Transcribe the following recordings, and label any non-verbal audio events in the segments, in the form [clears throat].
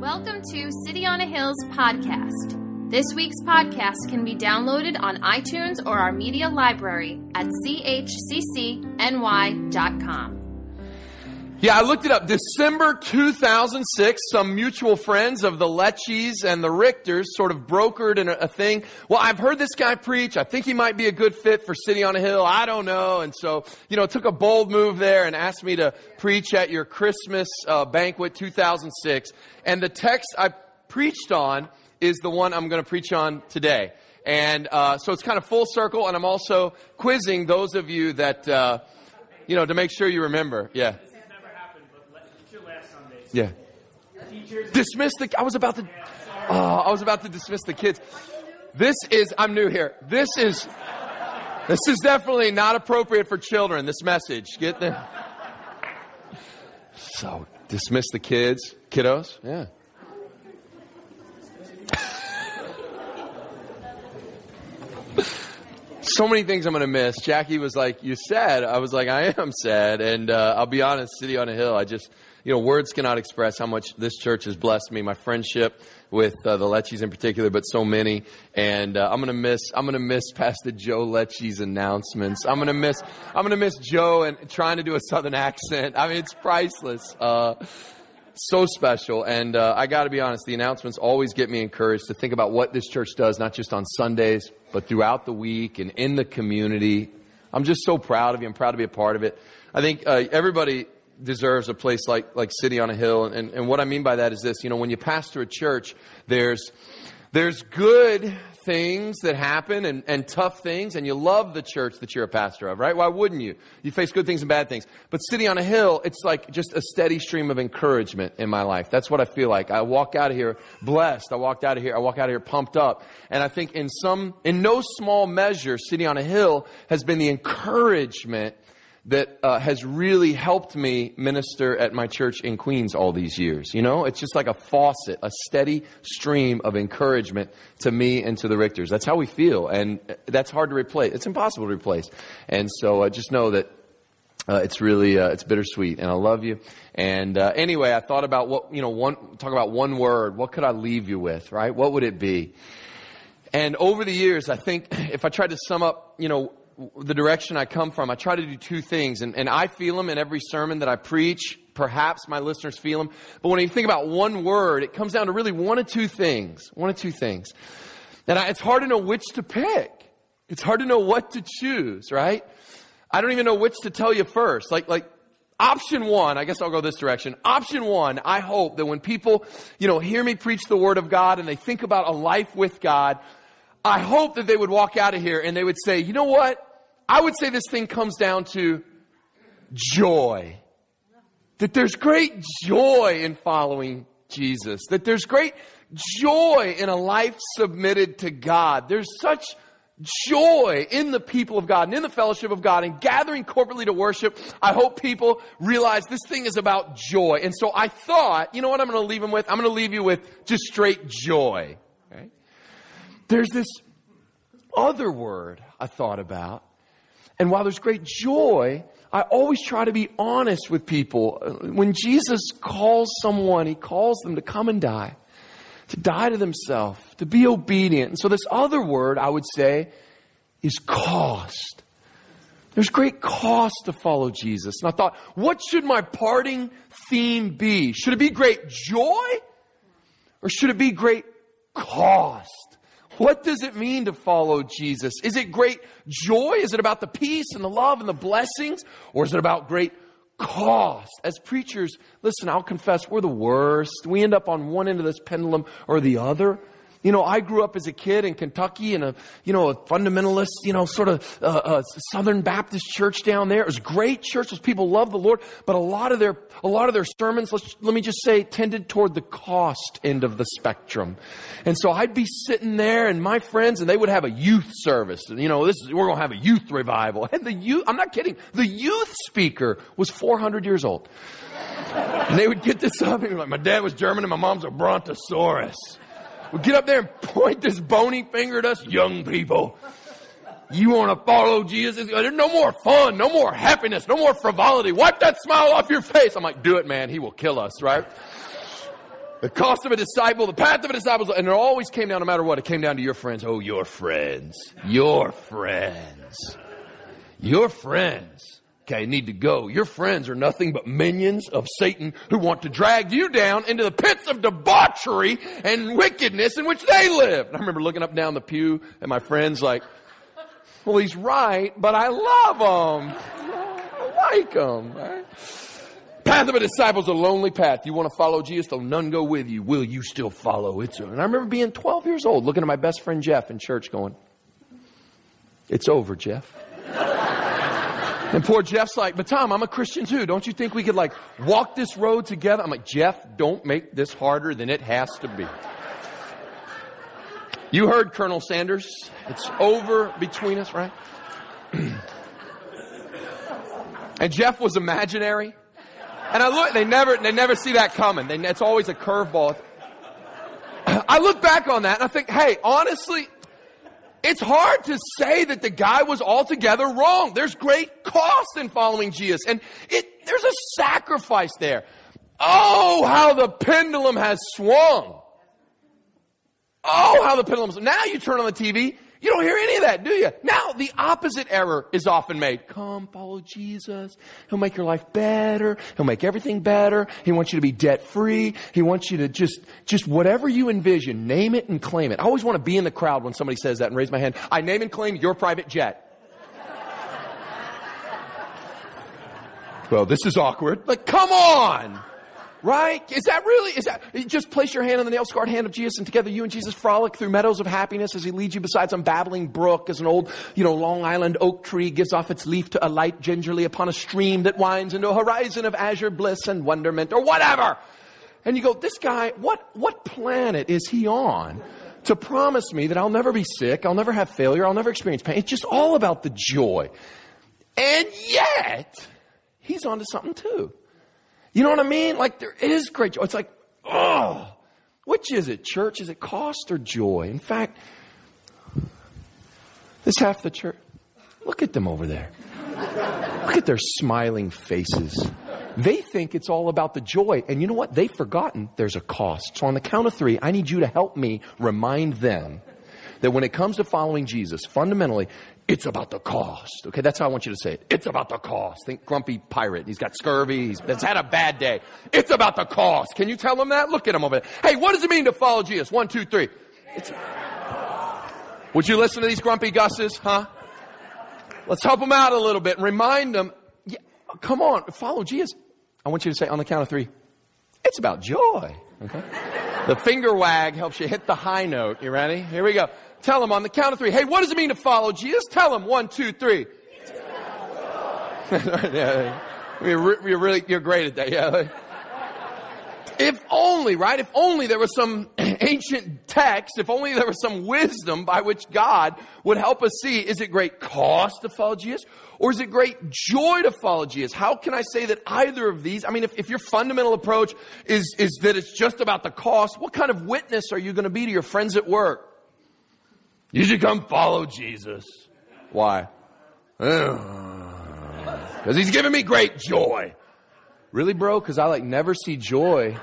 Welcome to City on a Hill's podcast. This week's podcast can be downloaded on iTunes or our media library at chccny.com. Yeah, I looked it up. December 2006, some mutual friends of the Lecchies and the Richters sort of brokered in a, a, thing. Well, I've heard this guy preach. I think he might be a good fit for City on a Hill. I don't know. And so, you know, took a bold move there and asked me to preach at your Christmas uh, banquet 2006. And the text I preached on is the one I'm going to preach on today. And uh, so it's kind of full circle, and I'm also quizzing those of you that, uh, you know, to make sure you remember. Yeah. Yeah. Dismiss the. I was about to. Oh, I was about to dismiss the kids. This is. I'm new here. This is. This is definitely not appropriate for children. This message. Get the. So dismiss the kids, kiddos. Yeah. so many things I'm going to miss. Jackie was like, "You sad?" I was like, "I am sad." And uh, I'll be honest, City on a Hill. I just you know, words cannot express how much this church has blessed me. My friendship with uh, the Lecchies in particular, but so many. And uh, I'm gonna miss. I'm gonna miss Pastor Joe Lecchi's announcements. I'm gonna miss. I'm gonna miss Joe and trying to do a Southern accent. I mean, it's priceless. Uh, so special. And uh, I got to be honest, the announcements always get me encouraged to think about what this church does, not just on Sundays, but throughout the week and in the community. I'm just so proud of you. I'm proud to be a part of it. I think uh, everybody deserves a place like, like City on a Hill. And, and what I mean by that is this, you know, when you pastor a church, there's, there's good things that happen and, and tough things, and you love the church that you're a pastor of, right? Why wouldn't you? You face good things and bad things. But City on a Hill, it's like just a steady stream of encouragement in my life. That's what I feel like. I walk out of here blessed. I walked out of here, I walk out of here pumped up. And I think in some, in no small measure, City on a Hill has been the encouragement that uh, has really helped me minister at my church in Queens all these years. You know, it's just like a faucet, a steady stream of encouragement to me and to the Richters. That's how we feel, and that's hard to replace. It's impossible to replace. And so uh, just know that uh, it's really uh, it's bittersweet, and I love you. And uh, anyway, I thought about what you know. One talk about one word. What could I leave you with? Right? What would it be? And over the years, I think if I tried to sum up, you know, the direction I come from, I try to do two things, and, and I feel them in every sermon that I preach. Perhaps my listeners feel them. But when you think about one word, it comes down to really one of two things. One of two things. And I, it's hard to know which to pick. It's hard to know what to choose, right? I don't even know which to tell you first. Like, like, option one, I guess I'll go this direction. Option one, I hope that when people, you know, hear me preach the Word of God and they think about a life with God, I hope that they would walk out of here and they would say, you know what? I would say this thing comes down to joy. That there's great joy in following Jesus. That there's great joy in a life submitted to God. There's such joy in the people of God and in the fellowship of God and gathering corporately to worship. I hope people realize this thing is about joy. And so I thought, you know what I'm going to leave them with? I'm going to leave you with just straight joy. Right? There's this other word I thought about and while there's great joy, I always try to be honest with people. When Jesus calls someone, he calls them to come and die, to die to themselves, to be obedient. And so this other word I would say is cost. There's great cost to follow Jesus. And I thought, what should my parting theme be? Should it be great joy? Or should it be great cost? What does it mean to follow Jesus? Is it great joy? Is it about the peace and the love and the blessings? Or is it about great cost? As preachers, listen, I'll confess, we're the worst. We end up on one end of this pendulum or the other. You know, I grew up as a kid in Kentucky in a, you know, a fundamentalist, you know, sort of uh, uh, Southern Baptist church down there. It was a great church. Those people loved the Lord, but a lot of their, a lot of their sermons, let let me just say, tended toward the cost end of the spectrum. And so I'd be sitting there and my friends, and they would have a youth service. You know, this is, we're going to have a youth revival. And the youth, I'm not kidding, the youth speaker was 400 years old. And they would get this up and be like, my dad was German and my mom's a brontosaurus. Get up there and point this bony finger at us, young people. You want to follow Jesus? There's no more fun, no more happiness, no more frivolity. Wipe that smile off your face. I'm like, do it, man. He will kill us, right? The cost of a disciple, the path of a disciple, and it always came down, no matter what, it came down to your friends. Oh, your friends. Your friends. Your friends. Okay, need to go. Your friends are nothing but minions of Satan who want to drag you down into the pits of debauchery and wickedness in which they live. And I remember looking up down the pew at my friends like, well, he's right, but I love him. I like him. Right? Path of a disciple is a lonely path. You want to follow Jesus, though none go with you. Will you still follow? It's and I remember being 12 years old, looking at my best friend Jeff in church, going, "It's over, Jeff." And poor Jeff's like, "But Tom, I'm a Christian too. Don't you think we could like walk this road together?" I'm like, "Jeff, don't make this harder than it has to be." You heard Colonel Sanders. It's over between us, right? [clears throat] and Jeff was imaginary. And I look, they never, they never see that coming. They, it's always a curveball. [clears throat] I look back on that and I think, hey, honestly, it's hard to say that the guy was altogether wrong. There's great cost in following Jesus and it, there's a sacrifice there. Oh, how the pendulum has swung. Oh, how the pendulum. Now you turn on the TV, you don't hear any of that, do you? Now, the opposite error is often made. Come, follow Jesus. He'll make your life better. He'll make everything better. He wants you to be debt free. He wants you to just, just whatever you envision, name it and claim it. I always want to be in the crowd when somebody says that and raise my hand. I name and claim your private jet. [laughs] well, this is awkward. Like, come on! Right? Is that really, is that, just place your hand on the nail scarred hand of Jesus and together you and Jesus frolic through meadows of happiness as he leads you beside some babbling brook as an old, you know, Long Island oak tree gives off its leaf to alight gingerly upon a stream that winds into a horizon of azure bliss and wonderment or whatever. And you go, this guy, what, what planet is he on? To promise me that I'll never be sick, I'll never have failure, I'll never experience pain. It's just all about the joy. And yet, he's onto something too. You know what I mean? Like there is great joy. It's like, oh, which is it, church? Is it cost or joy? In fact, this half the church, look at them over there. Look at their smiling faces. They think it's all about the joy. And you know what? They've forgotten there's a cost. So on the count of three, I need you to help me remind them that when it comes to following Jesus, fundamentally, it's about the cost. Okay, that's how I want you to say it. It's about the cost. Think grumpy pirate. He's got scurvy. He's, had a bad day. It's about the cost. Can you tell him that? Look at him over there. Hey, what does it mean to follow Jesus? One, two, three. It's, would you listen to these grumpy gusses, huh? Let's help them out a little bit and remind them, yeah, come on, follow Jesus. I want you to say on the count of three, it's about joy. Okay? The finger wag helps you hit the high note. You ready? Here we go. Tell them on the count of three. Hey, what does it mean to follow Jesus? Tell them one, two, three. [laughs] yeah, you're, you're really, you're great at that. Yeah. If only, right? If only there was some [clears throat] ancient text, if only there was some wisdom by which God would help us see, is it great cost to follow Jesus? Or is it great joy to follow Jesus? How can I say that either of these, I mean, if, if your fundamental approach is, is that it's just about the cost, what kind of witness are you going to be to your friends at work? You should come follow Jesus. Why? [sighs] Because he's giving me great joy. Really, bro? Because I like never see joy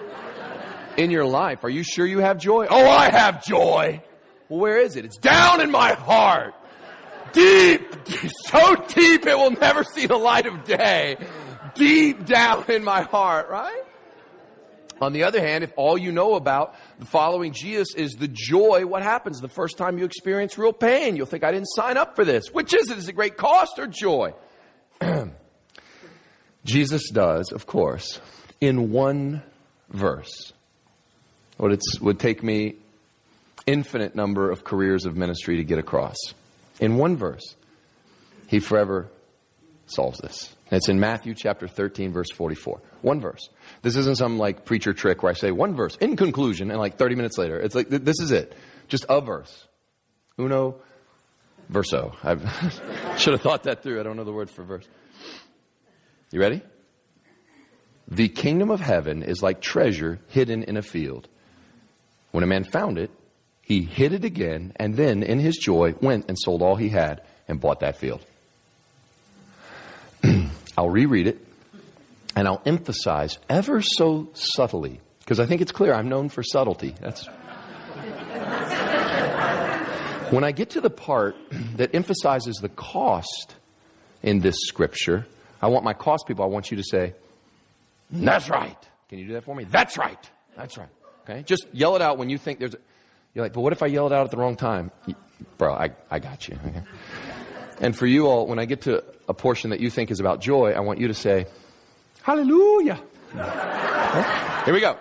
in your life. Are you sure you have joy? Oh, I have joy. Well, where is it? It's down in my heart. Deep, so deep it will never see the light of day. Deep down in my heart, right? On the other hand, if all you know about the following Jesus is the joy, what happens the first time you experience real pain? You'll think, I didn't sign up for this. Which is it? Is it great cost or joy? [clears throat] Jesus does, of course, in one verse. What it would take me infinite number of careers of ministry to get across. In one verse, he forever solves this. It's in Matthew chapter 13, verse 44. One verse. This isn't some like preacher trick where I say one verse in conclusion and like 30 minutes later. It's like, this is it. Just a verse. Uno verso. I [laughs] should have thought that through. I don't know the word for verse. You ready? The kingdom of heaven is like treasure hidden in a field. When a man found it, he hid it again and then in his joy went and sold all he had and bought that field. I'll reread it and I'll emphasize ever so subtly Because I think it's clear I'm known for subtlety. That's. [laughs] when I get to the part that emphasizes the cost in this scripture, I want my cost people, I want you to say, That's right. Can you do that for me? That's right. That's right. Okay? Just yell it out when you think there's a. You're like, but what if I yell it out at the wrong time? Bro, I, I got you. [laughs] Okay? And for you all, when I get to a portion that you think is about joy, I want you to say, Hallelujah. Here we go.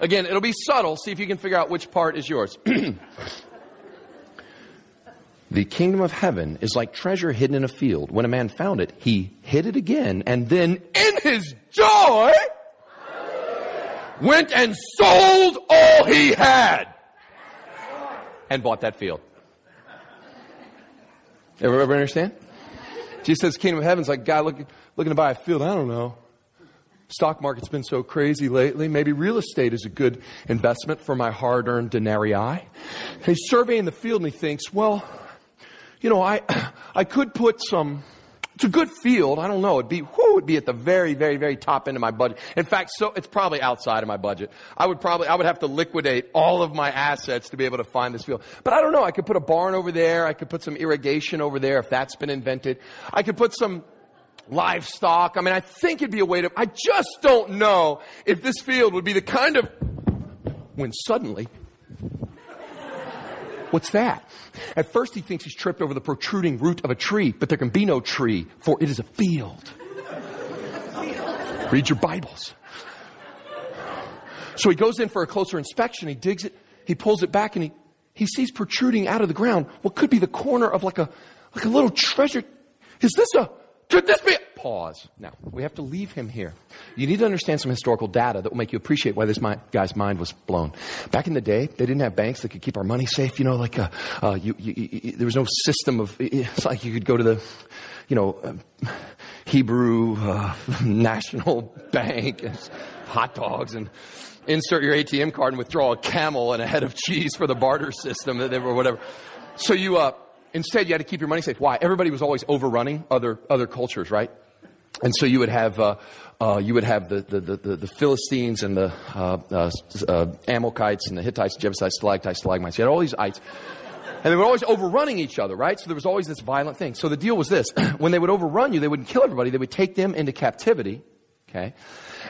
Again, it'll be subtle. See if you can figure out which part is yours. [clears throat] the kingdom of heaven is like treasure hidden in a field. When a man found it, he hid it again, and then in his joy, went and sold all he had and bought that field. Ever, ever understand? Jesus says, Kingdom of Heaven's like guy looking, looking to buy a field. I don't know. Stock market's been so crazy lately. Maybe real estate is a good investment for my hard earned denarii. He's surveying the field and he thinks, well, you know, I, [clears throat] I could put some, it's a good field. I don't know. It'd be, whoo, it'd be at the very, very, very top end of my budget. In fact, so it's probably outside of my budget. I would probably, I would have to liquidate all of my assets to be able to find this field. But I don't know. I could put a barn over there. I could put some irrigation over there if that's been invented. I could put some livestock. I mean, I think it'd be a way to, I just don't know if this field would be the kind of, when suddenly, what's that? At first he thinks he's tripped over the protruding root of a tree, but there can be no tree, for it is a field. Read your Bibles. So he goes in for a closer inspection, he digs it, he pulls it back and he, he sees protruding out of the ground what could be the corner of like a, like a little treasure. Is this a, could this be? Pause. Now, we have to leave him here. You need to understand some historical data that will make you appreciate why this guy's mind was blown. Back in the day, they didn't have banks that could keep our money safe. You know, like uh, uh, you, you, you, there was no system of. It's like you could go to the, you know, uh, Hebrew uh, [laughs] National Bank, and hot dogs, and insert your ATM card and withdraw a camel and a head of cheese for the barter system or whatever. So you uh, Instead, you had to keep your money safe. Why? Everybody was always overrunning other, other cultures, right? And so you would have, uh, uh, you would have the, the, the, the Philistines and the uh, uh, uh, Amalekites and the Hittites, Jebusites, Stalactites, Stalagmites. You had all these ites. And they were always overrunning each other, right? So there was always this violent thing. So the deal was this. [clears throat] when they would overrun you, they wouldn't kill everybody. They would take them into captivity, okay?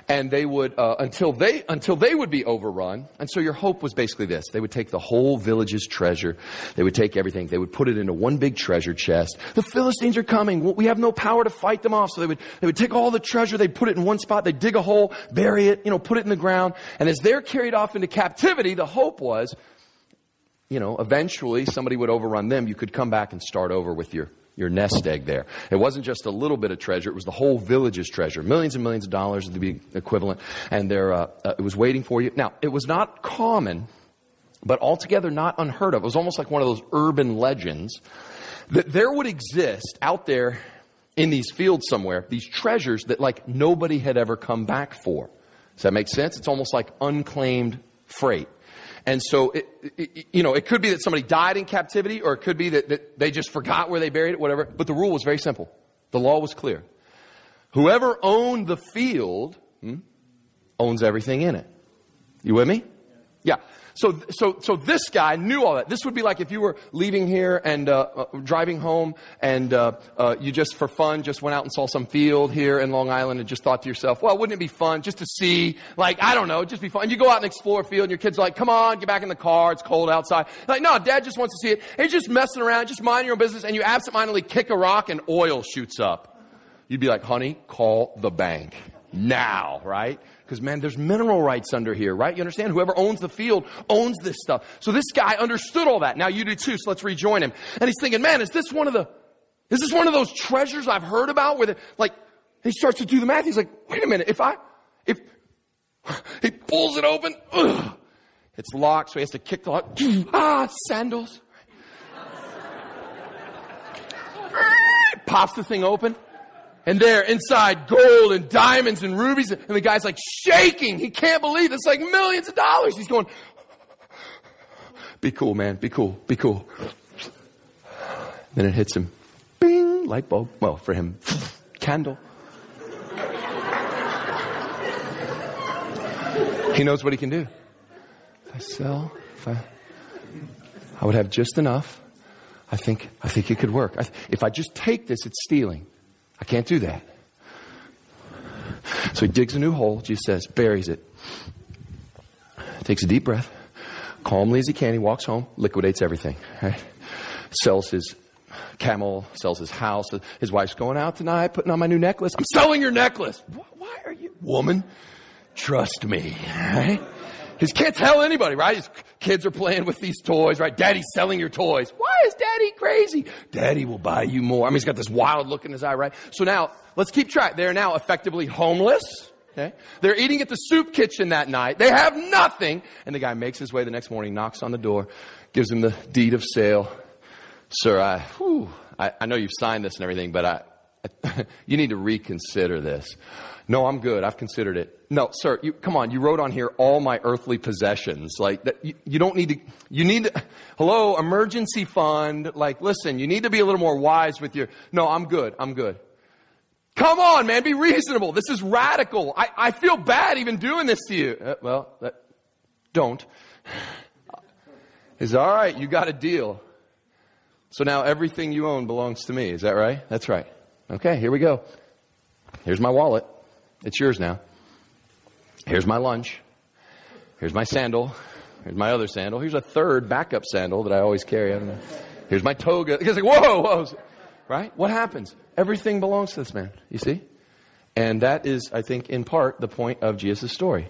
And they would uh, until they until they would be overrun. And so your hope was basically this: they would take the whole village's treasure, they would take everything, they would put it into one big treasure chest. The Philistines are coming; we have no power to fight them off. So they would they would take all the treasure, they'd put it in one spot, they'd dig a hole, bury it, you know, put it in the ground, and as they're carried off into captivity, the hope was. You know, eventually somebody would overrun them. You could come back and start over with your your nest egg there. It wasn't just a little bit of treasure, it was the whole village's treasure. Millions and millions of dollars to be equivalent, and there, uh, uh, it was waiting for you. Now, it was not common, but altogether not unheard of. It was almost like one of those urban legends that there would exist out there in these fields somewhere, these treasures that like nobody had ever come back for. Does that make sense? It's almost like unclaimed freight. And so, it, it, you know, it could be that somebody died in captivity, or it could be that, that they just forgot where they buried it, whatever. But the rule was very simple. The law was clear. Whoever owned the field hmm, owns everything in it. You with me? Yeah. So, so, so this guy knew all that. This would be like if you were leaving here and uh, uh, driving home, and uh, uh, you just for fun just went out and saw some field here in Long Island, and just thought to yourself, "Well, wouldn't it be fun just to see? Like, I don't know, just be fun." And you go out and explore a field, and your kids are like, "Come on, get back in the car. It's cold outside." Like, no, Dad just wants to see it. And you're just messing around, just mind your own business, and you absentmindedly kick a rock, and oil shoots up. You'd be like, "Honey, call the bank now," right? Because, man, there's mineral rights under here, right? You understand? Whoever owns the field owns this stuff. So this guy understood all that. Now you do too, so let's rejoin him. And he's thinking, man, is this one of the, is this one of those treasures I've heard about where the, like, he starts to do the math. He's like, wait a minute, if I, if, he pulls it open, ugh, it's locked, so he has to kick the lock. [clears throat] ah, sandals. [laughs] Pops the thing open. And there inside gold and diamonds and rubies. And the guy's like shaking. He can't believe it's like millions of dollars. He's going, be cool, man. Be cool. Be cool. Then it hits him. Bing! Light bulb. Well, for him, candle. He knows what he can do. If I sell, if I, I would have just enough. I think, I think it could work. I, if I just take this, it's stealing. I can't do that. So he digs a new hole, Jesus says, buries it. Takes a deep breath. Calmly as he can, he walks home, liquidates everything. Right? Sells his camel, sells his house. His wife's going out tonight, putting on my new necklace. I'm selling your necklace. Why are you, woman? Trust me. Right? He can't tell anybody, right? His kids are playing with these toys, right? Daddy's selling your toys. Why is daddy crazy? Daddy will buy you more. I mean, he's got this wild look in his eye, right? So now, let's keep track. They're now effectively homeless. Okay? They're eating at the soup kitchen that night. They have nothing. And the guy makes his way the next morning, knocks on the door, gives him the deed of sale. Sir, I, whew, I, I know you've signed this and everything, but I, I [laughs] you need to reconsider this. No, I'm good. I've considered it. No, sir, you, come on. You wrote on here all my earthly possessions. Like, that, you, you don't need to, you need to, hello, emergency fund. Like, listen, you need to be a little more wise with your, no, I'm good. I'm good. Come on, man, be reasonable. This is radical. I, I feel bad even doing this to you. Uh, well, that, don't. Is all right. You got a deal. So now everything you own belongs to me. Is that right? That's right. Okay, here we go. Here's my wallet. It's yours now. Here's my lunch. Here's my sandal. Here's my other sandal. Here's a third backup sandal that I always carry. I don't know. Here's my toga. It's like, whoa, whoa. Right? What happens? Everything belongs to this man. You see? And that is, I think, in part the point of Jesus' story.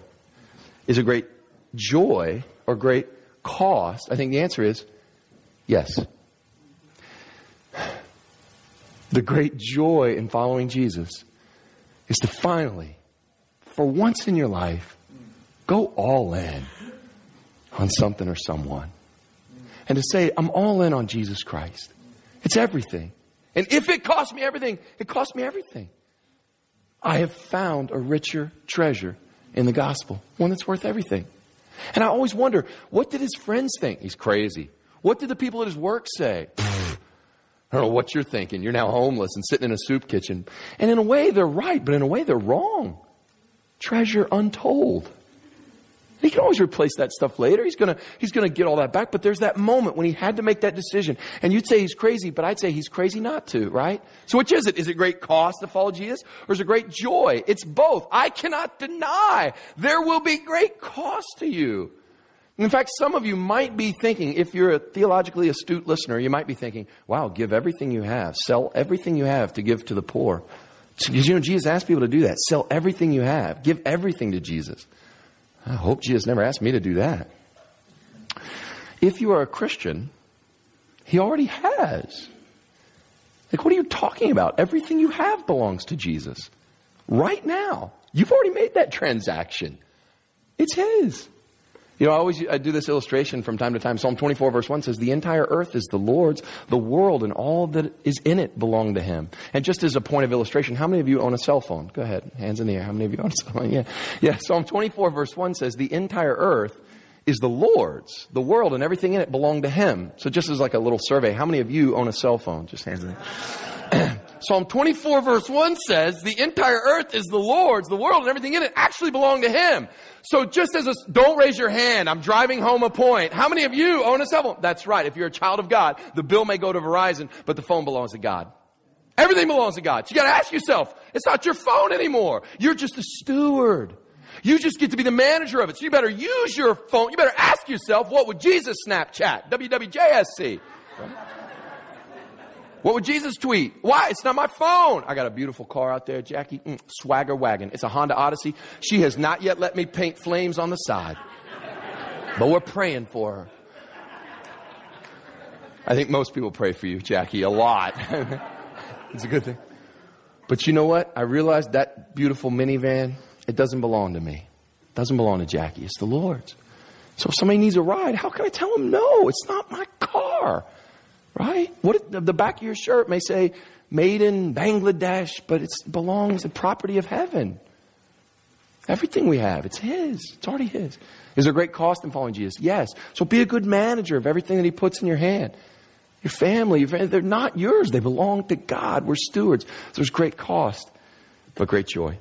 Is a great joy or great cost? I think the answer is yes. The great joy in following Jesus is to finally, for once in your life, go all in on something or someone. And to say, I'm all in on Jesus Christ. It's everything. And if it costs me everything, it costs me everything. I have found a richer treasure in the gospel, one that's worth everything. And I always wonder, what did his friends think? He's crazy. What did the people at his work say? I don't know what you're thinking. You're now homeless and sitting in a soup kitchen. And in a way, they're right, but in a way, they're wrong. Treasure untold. He can always replace that stuff later. He's gonna, he's gonna get all that back. But there's that moment when he had to make that decision. And you'd say he's crazy, but I'd say he's crazy not to, right? So which is it? Is it great cost to follow Jesus? Or is it great joy? It's both. I cannot deny there will be great cost to you. In fact, some of you might be thinking, if you're a theologically astute listener, you might be thinking, wow, give everything you have. Sell everything you have to give to the poor. Because you know, Jesus asked people to do that. Sell everything you have. Give everything to Jesus. I hope Jesus never asked me to do that. If you are a Christian, He already has. Like, what are you talking about? Everything you have belongs to Jesus. Right now. You've already made that transaction. It's His. You know, I always I do this illustration from time to time. Psalm 24 verse 1 says, The entire earth is the Lord's, the world and all that is in it belong to Him. And just as a point of illustration, how many of you own a cell phone? Go ahead, hands in the air. How many of you own a cell phone? [laughs] Yeah. Yeah, Psalm 24 verse 1 says, The entire earth is the Lord's. The world and everything in it belong to Him. So just as like a little survey, how many of you own a cell phone? Just hands in the air. [clears throat] Psalm 24 verse 1 says, the entire earth is the Lord's, the world and everything in it actually belong to Him. So just as a, don't raise your hand, I'm driving home a point. How many of you own a cell phone? That's right. If you're a child of God, the bill may go to Verizon, but the phone belongs to God. Everything belongs to God. So you gotta ask yourself, it's not your phone anymore. You're just a steward. You just get to be the manager of it. So you better use your phone. You better ask yourself, what would Jesus Snapchat? WWJSC. Right? What would Jesus tweet? Why? It's not my phone. I got a beautiful car out there, Jackie. Mm, swagger wagon. It's a Honda Odyssey. She has not yet let me paint flames on the side. But we're praying for her. I think most people pray for you, Jackie, a lot. [laughs] it's a good thing. But you know what? I realized that beautiful minivan, it doesn't belong to me. It doesn't belong to Jackie. It's the Lord's. So if somebody needs a ride, how can I tell them no? It's not my car. Right? What the back of your shirt may say made in Bangladesh, but it belongs the property of heaven. Everything we have, it's His. It's already His. Is there a great cost in following Jesus? Yes. So be a good manager of everything that He puts in your hand. Your family, your family, they're not yours. They belong to God. We're stewards. So there's great cost, but great joy.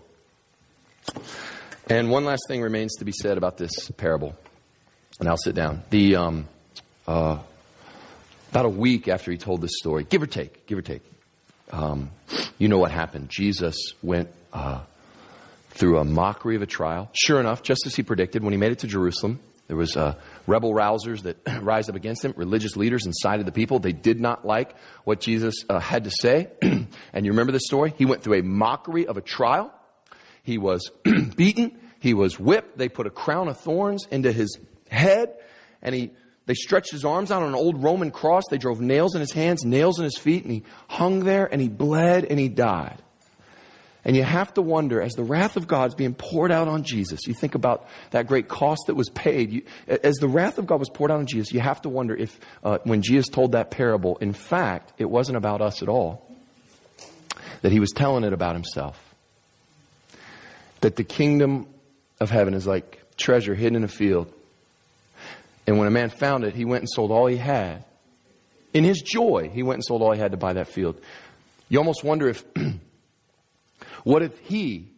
And one last thing remains to be said about this parable, and I'll sit down. The um, uh, about a week after he told this story, give or take, give or take, um, you know what happened. Jesus went uh, through a mockery of a trial. Sure enough, just as he predicted, when he made it to Jerusalem, there was uh, rebel rousers that [clears throat] rise up against him, religious leaders inside of the people. They did not like what Jesus uh, had to say. [clears throat] and you remember this story? He went through a mockery of a trial. He was [clears throat] beaten. He was whipped. They put a crown of thorns into his head, and he they stretched his arms out on an old Roman cross. They drove nails in his hands, nails in his feet, and he hung there and he bled and he died. And you have to wonder, as the wrath of God is being poured out on Jesus, you think about that great cost that was paid. You, as the wrath of God was poured out on Jesus, you have to wonder if, uh, when Jesus told that parable, in fact, it wasn't about us at all. That he was telling it about himself. That the kingdom of heaven is like treasure hidden in a field. And when a man found it, he went and sold all he had. In his joy, he went and sold all he had to buy that field. You almost wonder if [clears throat] What if he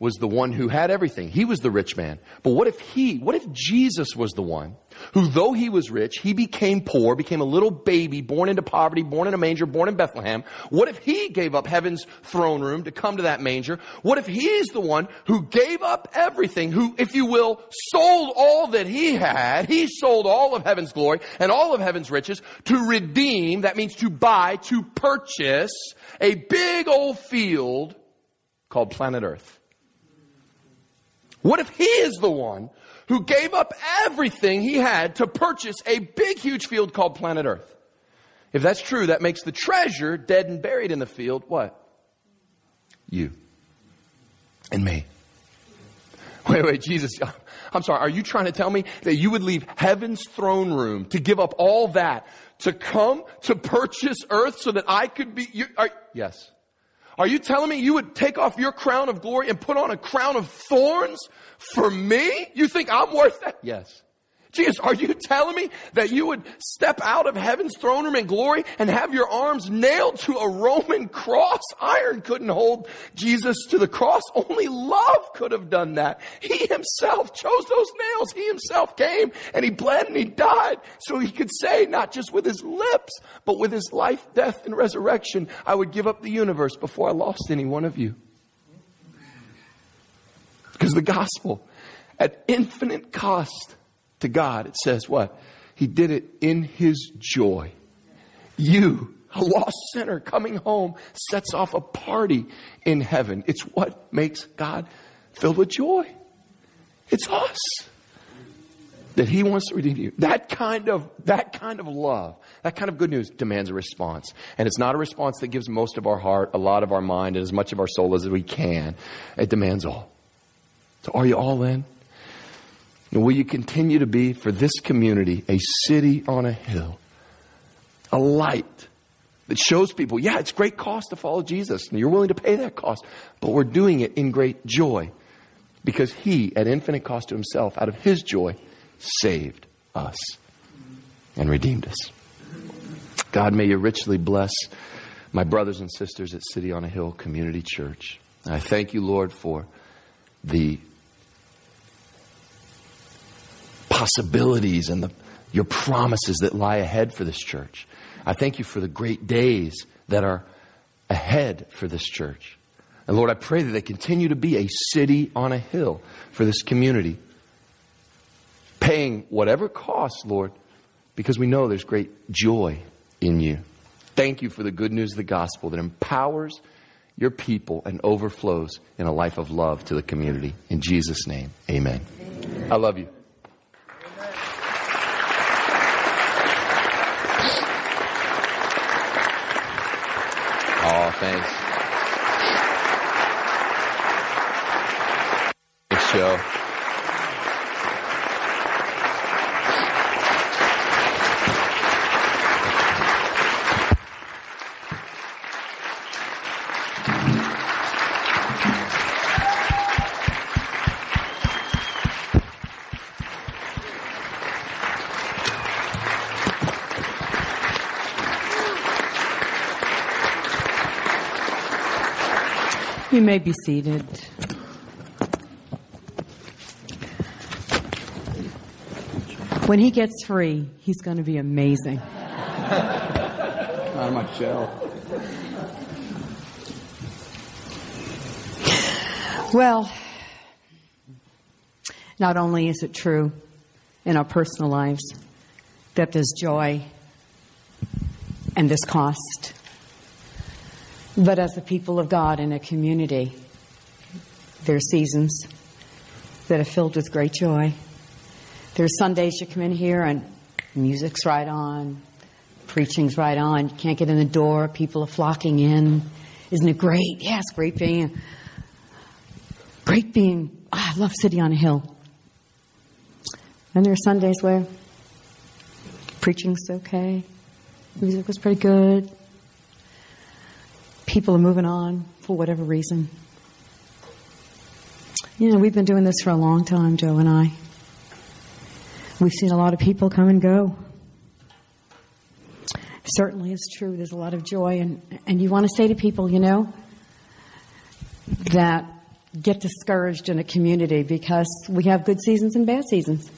was the one who had everything? He was the rich man. But what if he, what if Jesus was the one who, though he was rich, he became poor, became a little baby, born into poverty, born in a manger, born in Bethlehem? What if he gave up heaven's throne room to come to that manger? What if he's the one who gave up everything, who, if you will, sold all that he had, he sold all of heaven's glory and all of heaven's riches to redeem, that means to buy, to purchase a big old field called planet Earth? What if he is the one who gave up everything he had to purchase a big, huge field called planet Earth? If that's true, that makes the treasure dead and buried in the field what? You. And me. [laughs] Wait, wait, Jesus, [laughs] I'm sorry, are you trying to tell me that you would leave heaven's throne room to give up all that to come to purchase earth so that I could be, you, are, yes. Are you telling me you would take off your crown of glory and put on a crown of thorns for me? You think I'm worth that? Yes. Jesus, are you telling me that you would step out of heaven's throne room in glory and have your arms nailed to a Roman cross? Iron couldn't hold Jesus to the cross. Only love could have done that. He himself chose those nails. He himself came and he bled and he died so he could say, not just with his lips, but with his life, death, and resurrection, I would give up the universe before I lost any one of you. Because the gospel, at infinite cost, to God, it says what? He did it in his joy. You, a lost sinner coming home, sets off a party in heaven. It's what makes God filled with joy. It's us that he wants to redeem you. That kind of, that kind of love, that kind of good news demands a response. And it's not a response that gives most of our heart, a lot of our mind, and as much of our soul as we can. It demands all. So are you all in? And will you continue to be for this community a city on a hill, a light that shows people, yeah, it's great cost to follow Jesus, and you're willing to pay that cost, but we're doing it in great joy because He, at infinite cost to Himself, out of His joy, saved us and redeemed us. God, may you richly bless my brothers and sisters at City on a Hill Community Church. I thank you, Lord, for the possibilities and the, your promises that lie ahead for this church. I thank you for the great days that are ahead for this church. And Lord, I pray that they continue to be a city on a hill for this community, paying whatever costs, Lord, because we know there's great joy in you. Thank you for the good news of the gospel that empowers your people and overflows in a life of love to the community. In Jesus' name, amen. amen. I love you. Oh, thanks. Good You may be seated. When he gets free, he's going to be amazing. Out of my shell. Well, not only is it true in our personal lives that there's joy and there's cost but as the people of God in a community, there are seasons that are filled with great joy. There are Sundays you come in here and music's right on, preaching's right on. You can't get in the door, people are flocking in. Isn't it great? Yes, great being, great being. Oh, I love City on a Hill. And there are Sundays where preaching's okay, music was pretty good, people are moving on for whatever reason. You know, we've been doing this for a long time, Joe and I. We've seen a lot of people come and go. Certainly, it's true. There's a lot of joy, and and you want to say to people, you know, that get discouraged in a community because we have good seasons and bad seasons.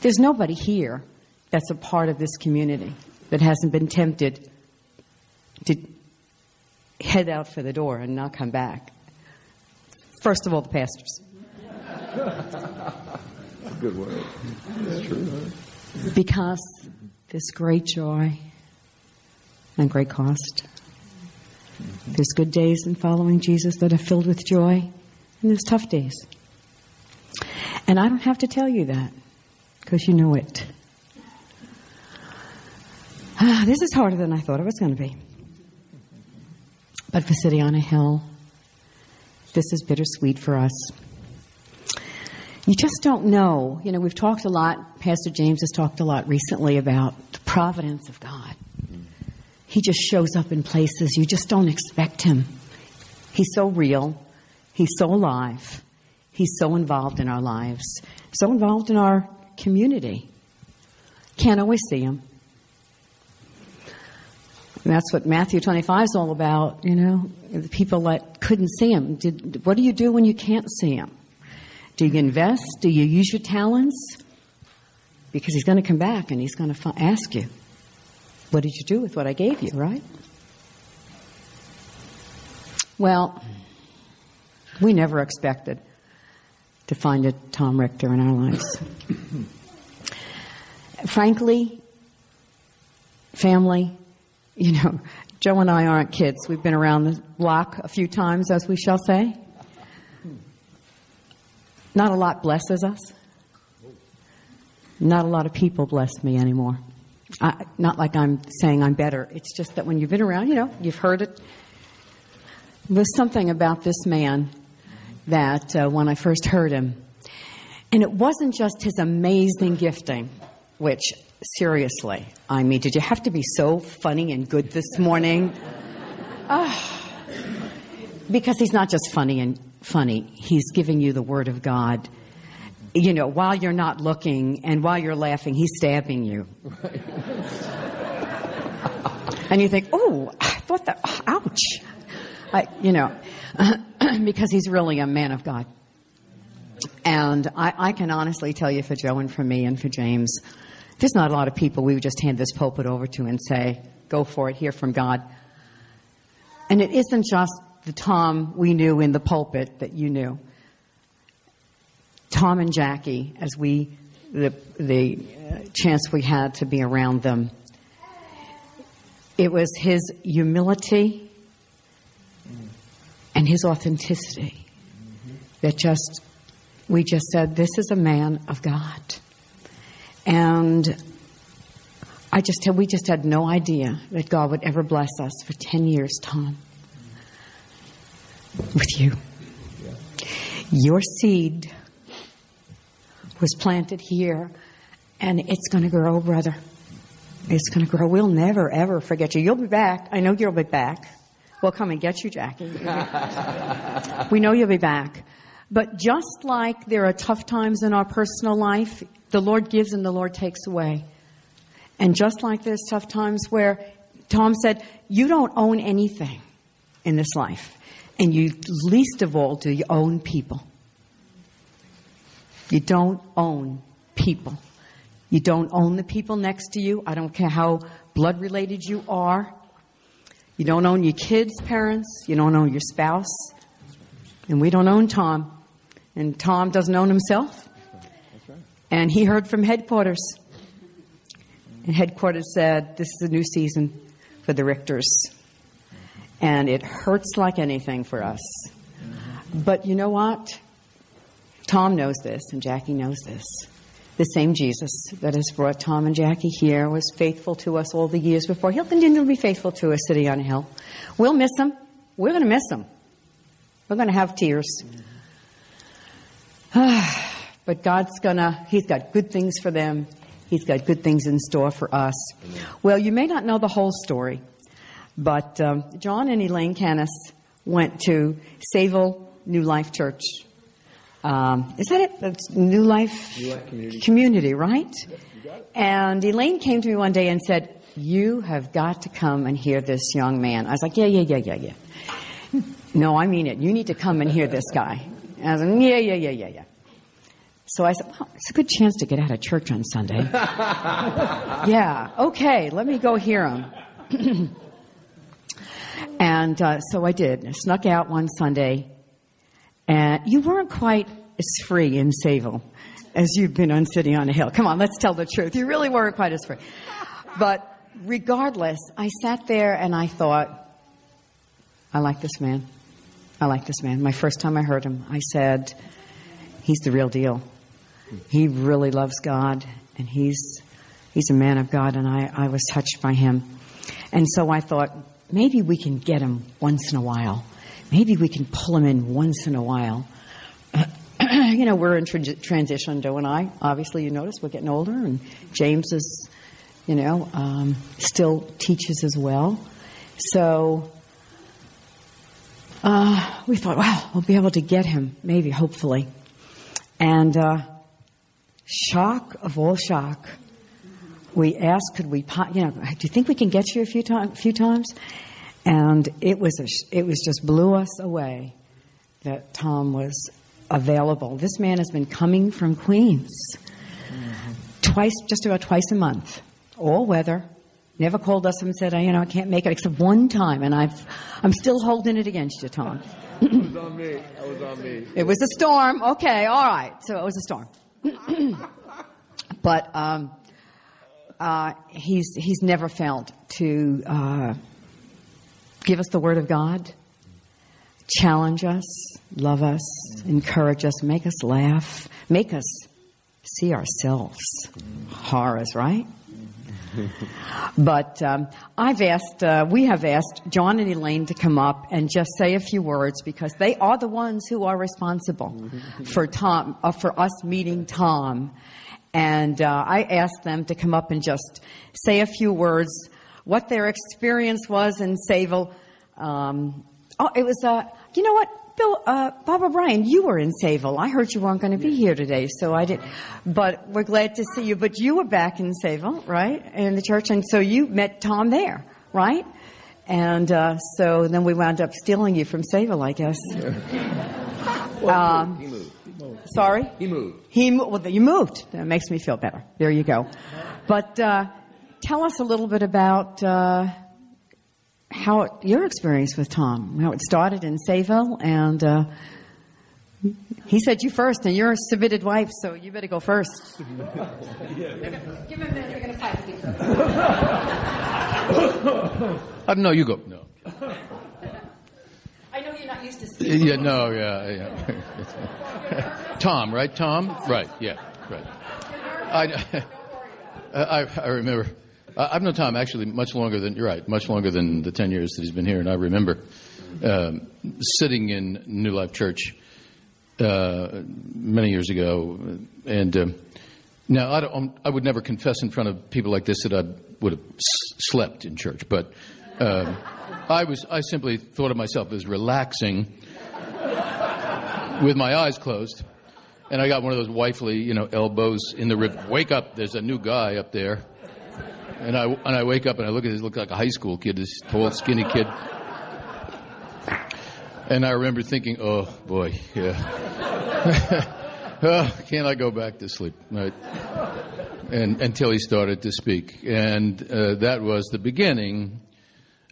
There's nobody here that's a part of this community that hasn't been tempted head out for the door and not come back. First of all, the pastors. Good word. It's true. Because there's great joy and great cost. There's good days in following Jesus that are filled with joy, and there's tough days. And I don't have to tell you that because you know it. [sighs] Ah, this is harder than I thought it was going to be. But for City on a Hill, this is bittersweet for us. You just don't know. You know, we've talked a lot, Pastor James has talked a lot recently about the providence of God. He just shows up in places you just don't expect him. He's so real, he's so alive, he's so involved in our lives, so involved in our community. Can't always see him. And that's what Matthew 25 is all about, you know, the people that couldn't see him. Did, what do you do when you can't see him? Do you invest? Do you use your talents? Because he's going to come back and he's going to ask you, What did you do with what I gave you, right? Well, we never expected to find a Tom Richter in our lives. Frankly, family, you know, Joe and I aren't kids. We've been around the block a few times, as we shall say. Not a lot blesses us. Not a lot of people bless me anymore. I, not like I'm saying I'm better. It's just that when you've been around, you know, you've heard it. There's something about this man that uh, when I first heard him, and it wasn't just his amazing gifting, which seriously, I mean, did you have to be so funny and good this morning? oh, because he's not just funny and funny, he's giving you the word of God. You know, while you're not looking and while you're laughing, he's stabbing you. and you think, oh, I thought that, oh, ouch. I, you know, [clears throat] because he's really a man of God. And I, I, can honestly tell you for Joe and for me and for James, there's not a lot of people we would just hand this pulpit over to and say, go for it, hear from God. And it isn't just the Tom we knew in the pulpit that you knew. Tom and Jackie, as we, the, the uh, chance we had to be around them, it was his humility and his authenticity that just, we just said, this is a man of God. And I just had, we just had no idea that God would ever bless us for 10 years, Tom with you. Your seed was planted here, and it's going to grow, brother. It's going to grow. We'll never, ever forget you. You'll be back. I know you'll be back. We'll come and get you, Jackie. [laughs] we know you'll be back. But just like there are tough times in our personal life, the Lord gives and the Lord takes away. And just like there's tough times where Tom said, You don't own anything in this life. And you, least of all, do you own people. You don't own people. You don't own the people next to you. I don't care how blood related you are. You don't own your kids' parents. You don't own your spouse. And we don't own Tom. And Tom doesn't own himself. And he heard from headquarters. And headquarters said, This is a new season for the Richters. And it hurts like anything for us. But you know what? Tom knows this, and Jackie knows this. The same Jesus that has brought Tom and Jackie here was faithful to us all the years before. He'll continue to be faithful to us, City on a Hill. We'll miss him. We're going to miss him. We're going to have tears. [sighs] Ah. But God's to, He's got good things for them. He's got good things in store for us. Well, you may not know the whole story, but um, John and Elaine Canis went to Sayville New Life Church. Um, is that it? That's New Life, New Life Community. Community, right? And Elaine came to me one day and said, You have got to come and hear this young man. I was like, Yeah, yeah, yeah, yeah, yeah. no, I mean it. You need to come and hear this guy. And I was like, Yeah, yeah, yeah, yeah, yeah. So I said, Well, it's a good chance to get out of church on Sunday. [laughs] yeah, okay, let me go hear him. [clears throat] and uh, so I did. I snuck out one Sunday. And you weren't quite as free in Sayville as you've been on City on a Hill. Come on, let's tell the truth. You really weren't quite as free. But regardless, I sat there and I thought, I like this man. I like this man. My first time I heard him, I said, he's the real deal. He really loves God and he's he's a man of God and I, I was touched by him. And so I thought, maybe we can get him once in a while. Maybe we can pull him in once in a while. [clears throat] you know, we're in tra- transition, Joe and I. Obviously, you notice we're getting older, and James is, you know, um, still teaches as well. So uh, we thought, wow, we'll be able to get him, maybe, hopefully. And uh, shock of all shock, we asked, could we, you know, do you think we can get you a few, time, few times? And it was, a, it was just blew us away that Tom was available. This man has been coming from Queens mm-hmm. twice, just about twice a month, all weather. Never called us and said, you know, I can't make it except one time, and I've, I'm still holding it against you, Tom. it was on me. It was on me. It was a storm. Okay, all right. So it was a storm. [coughs] but um, uh, he's he's never failed to uh, give us the word of God, challenge us, love us, encourage us, make us laugh, make us see ourselves. Horrors, right? [laughs] but um, I've asked, uh, we have asked John and Elaine to come up and just say a few words because they are the ones who are responsible [laughs] for Tom, uh, for us meeting Tom. And uh, I asked them to come up and just say a few words, what their experience was in Sayville. Um, oh, it was, uh, you know what? Bill, uh, Bob O'Brien, you were in Sayville. I heard you weren't going to be here today, so I did. But we're glad to see you. But you were back in Sayville, right, in the church, and so you met Tom there, right? And uh, so then we wound up stealing you from Sayville, I guess. [laughs] well, um, he moved. Sorry? He moved. He moved. Well, you moved. That makes me feel better. There you go. But uh, tell us a little bit about uh, how it, your experience with Tom, how it started in Sayville, and uh, he said you first, and you're a submitted wife, so you better go first. [laughs] Give him a minute. You're going to fight with uh, no, you go. No. I know you're not used to. Seeing [laughs] yeah. No. Yeah. yeah. [laughs] Tom, right? Tom, right? Yeah. Right. I, I, I remember I've known Tom actually much longer than you're right, much longer than the ten years that he's been here. And I remember um, sitting in New Life Church uh, many years ago, and um, now I, I, would never confess in front of people like this that I would have s- slept in church, but um, I was I simply thought of myself as relaxing with my eyes closed. And I got one of those wifely, you know, elbows in the rib. Wake up! There's a new guy up there. And I, and I wake up and I look at this, look like a high school kid, this tall, skinny kid. And I remember thinking, oh boy, yeah. [laughs] oh, can I go back to sleep? Right. And until he started to speak, and uh, that was the beginning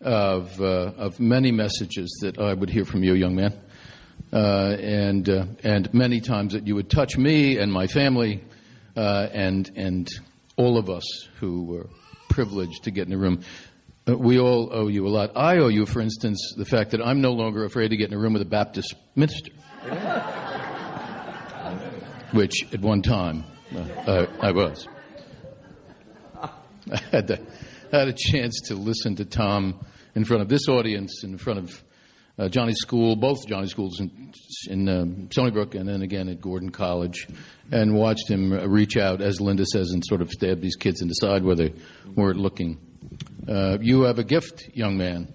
of uh, of many messages that I would hear from you, young man, uh, and uh, and many times that you would touch me and my family, uh, and and all of us who were privileged to get in the room. Uh, we all owe you a lot. I owe you, for instance, the fact that I'm no longer afraid to get in a room with a Baptist minister which at one time uh, I, I was. [laughs] I had, the, I had a chance to listen to Tom in front of this audience, in front of uh, Johnny School, both Johnny's Schools in, in um, Stony Brook and then again at Gordon College, and watched him reach out, as Linda says, and sort of stab these kids in the side where they weren't looking. Uh, you have a gift, young man,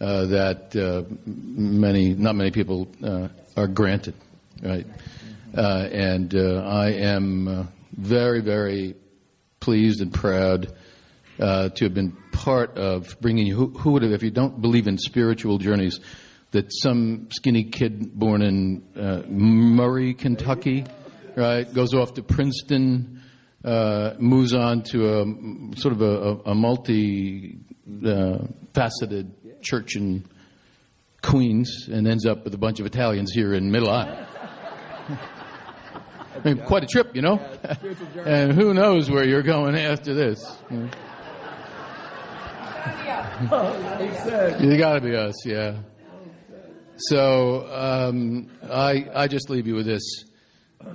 uh, that uh, many, not many people uh, are granted, right? Uh, and uh, I am uh, very, very pleased and proud uh, to have been part of bringing you. Who, who, would have, if you don't believe in spiritual journeys, that some skinny kid born in uh, Murray, Kentucky, right, goes off to Princeton, uh, moves on to a sort of a, a multi-faceted church in Queens, and ends up with a bunch of Italians here in Middle Island. [laughs] I mean, quite a trip, you know? [laughs] and who knows where you're going after this. You got to be us, yeah. So um, I, I just leave you with this.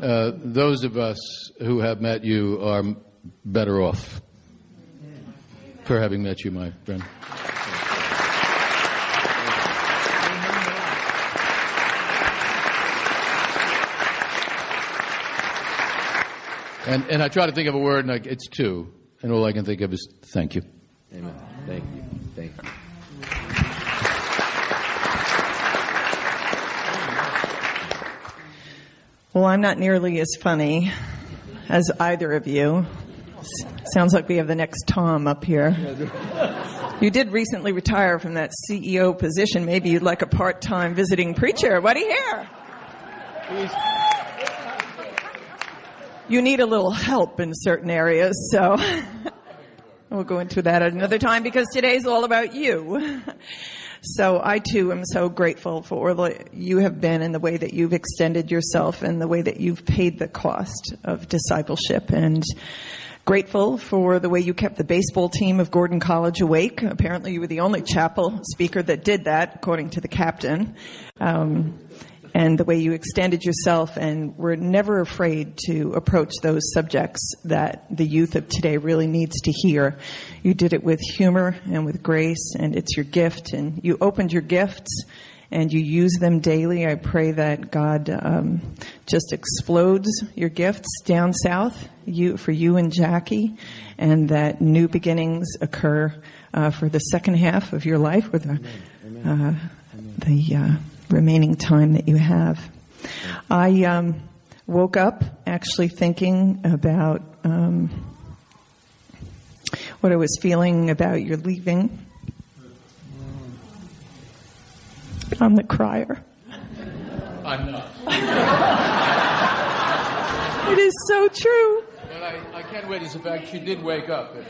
Uh, those of us who have met you are better off for having met you, my friend. And, and I try to think of a word, and I, it's two. And all I can think of is thank you. Amen. Thank you. Thank you. Well, I'm not nearly as funny as either of you. Sounds like we have the next Tom up here. You did recently retire from that CEO position. Maybe you'd like a part time visiting preacher. What do you hear? you need a little help in certain areas, so [laughs] we'll go into that at another time because today's all about you. So I too am so grateful for that you have been and the way that you've extended yourself and the way that you've paid the cost of discipleship and grateful for the way you kept the baseball team of Gordon College awake. Apparently you were the only chapel speaker that did that, according to the captain. Um, and the way you extended yourself and were never afraid to approach those subjects that the youth of today really needs to hear. You did it with humor and with grace, and it's your gift, and you opened your gifts and you use them daily. I pray that God um, just explodes your gifts down south you, for you and Jackie, and that new beginnings occur uh, for the second half of your life with the, uh, the uh, remaining time that you have. I um, woke up actually thinking about um, what I was feeling about your leaving. I'm the crier. I'm not. [laughs] it is so true. But I, I can't wait. As a fact, she did wake up. [laughs]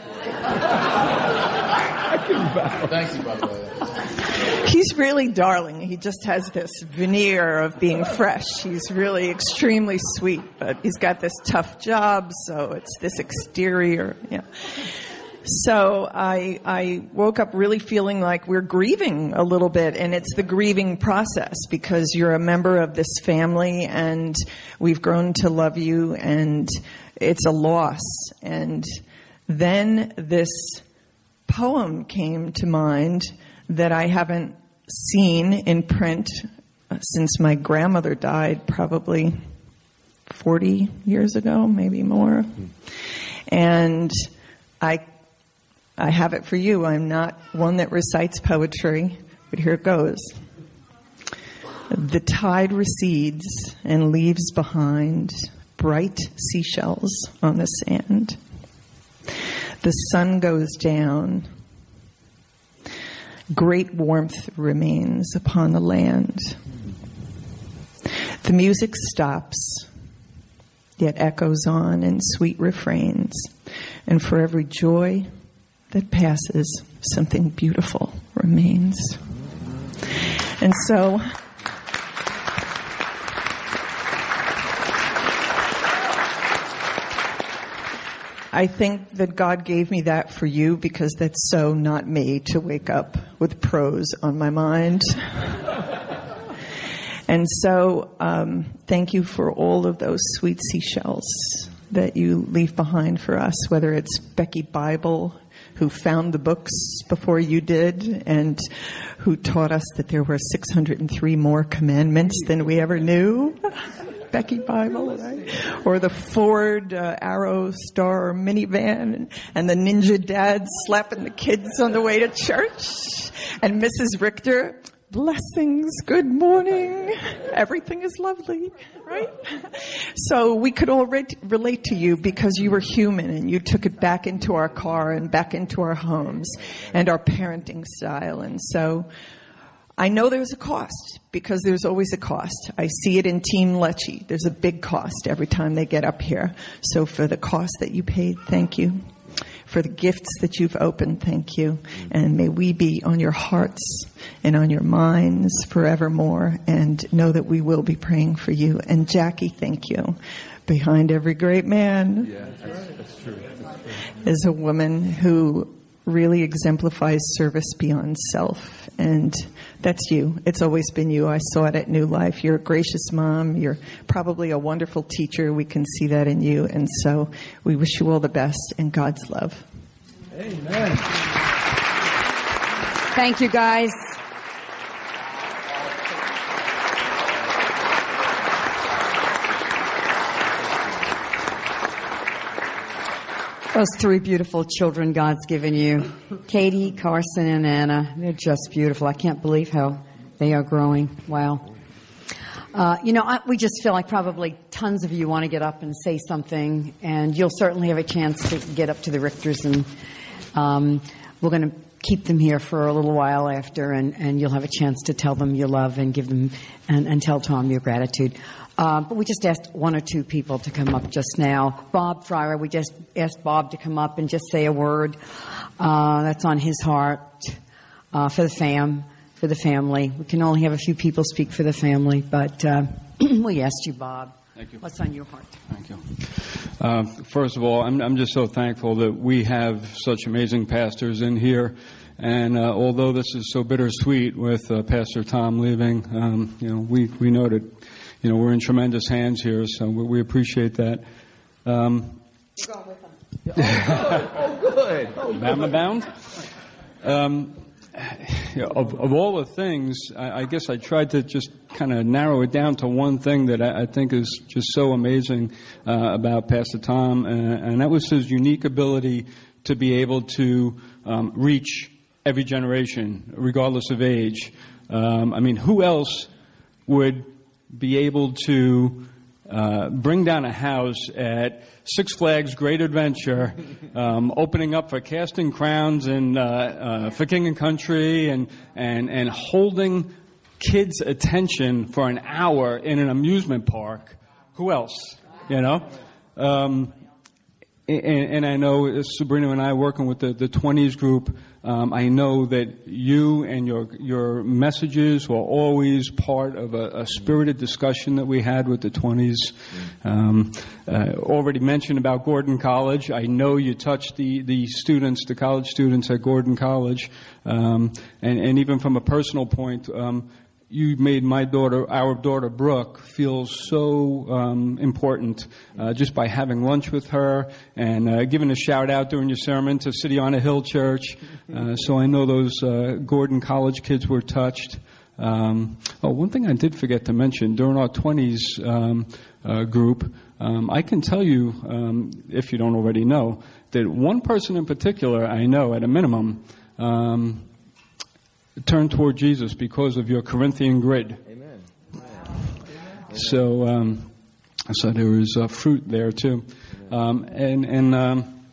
Thank you, by the way. He's really darling. He just has this veneer of being fresh. He's really extremely sweet, but he's got this tough job, so it's this exterior. Yeah. So I, I woke up really feeling like we're grieving a little bit, and it's the grieving process because you're a member of this family, and we've grown to love you, and it's a loss. And then this poem came to mind that I haven't seen in print uh, since my grandmother died, probably 40 years ago, maybe more. Hmm. And I, I have it for you. I'm not one that recites poetry, but here it goes. The tide recedes and leaves behind bright seashells on the sand. The sun goes down. Great warmth remains upon the land. The music stops. yet echoes on in sweet refrains. And for every joy that passes, something beautiful remains. And so, I think that God gave me that for you because that's so not me to wake up with prose on my mind. [laughs] and so, um, thank you for all of those sweet seashells that you leave behind for us, whether it's Becky Bible, who found the books before you did, and who taught us that there were 603 more commandments than we ever knew. Becky Bible? Or the Ford uh, Aerostar minivan and, and the ninja dad slapping the kids on the way to church. And Mrs. Richter, blessings, good morning. Everything is lovely, right? So we could all re- relate to you because you were human and you took it back into our car and back into our homes and our parenting style. And so I know there's a cost because there's always a cost. I see it in Team Lecce. There's a big cost every time they get up here. So for the cost that you paid, thank you. For the gifts that you've opened, thank you. And may we be on your hearts and on your minds forevermore and know that we will be praying for you. And Jackie, thank you. Behind every great man Yeah, that's, that's true. That's true. is a woman who really exemplifies service beyond self. And that's you. It's always been you. I saw it at New Life. You're a gracious mom. You're probably a wonderful teacher. We can see that in you. And so we wish you all the best and God's love. Amen. Thank you, guys. Those three beautiful children God's given you Katie, Carson, and Anna. They're just beautiful. I can't believe how they are growing. Wow. Uh, you know, I, we just feel like probably tons of you want to get up and say something, and you'll certainly have a chance to get up to the Richters, and um, we're going to keep them here for a little while after, and, and you'll have a chance to tell them your love and give them and, and tell Tom your gratitude. Uh, but we just asked one or two people to come up just now. Bob Fryer, we just asked Bob to come up and just say a word uh, that's on his heart uh, for the fam, for the family. We can only have a few people speak for the family, but uh, [clears throat] we asked you, Bob. Thank you. What's on your heart? Thank you. Uh, first of all, I'm, I'm just so thankful that we have such amazing pastors in here. And uh, although this is so bittersweet with uh, Pastor Tom leaving, um, you know, we, we know that, you know, we're in tremendous hands here, so we, we appreciate that. Um, [laughs] [laughs] Oh, good. Oh, Bama bound. Um, [sighs] of, of all the things, I, I guess I tried to just kind of narrow it down to one thing that I, I think is just so amazing uh, about Pastor Tom, uh, and that was his unique ability to be able to um, reach every generation, regardless of age. Um, I mean, who else would be able to uh, bring down a house at Six Flags Great Adventure, um, opening up for Casting Crowns and uh, uh, for King and Country, and, and, and holding kids' attention for an hour in an amusement park. Who else? You know? Um, and, and I know Sabrina and I working with the, the 20s group, um, I know that you and your your messages were always part of a, a spirited discussion that we had with the 20s. Um, uh, already mentioned about Gordon College. I know you touched the, the students, the college students at Gordon College, um, and, and even from a personal point, um, you made my daughter, our daughter Brooke, feel so um, important uh, just by having lunch with her and uh, giving a shout out during your sermon to City on a Hill Church. [laughs] Uh, so I know those uh, Gordon College kids were touched. Um, oh, one thing I did forget to mention during our 20s um, uh, group, um, I can tell you, um, if you don't already know, that one person in particular I know at a minimum um, turn toward Jesus because of your Corinthian grid. Amen. So, um, so there was uh, fruit there too, um, and and um,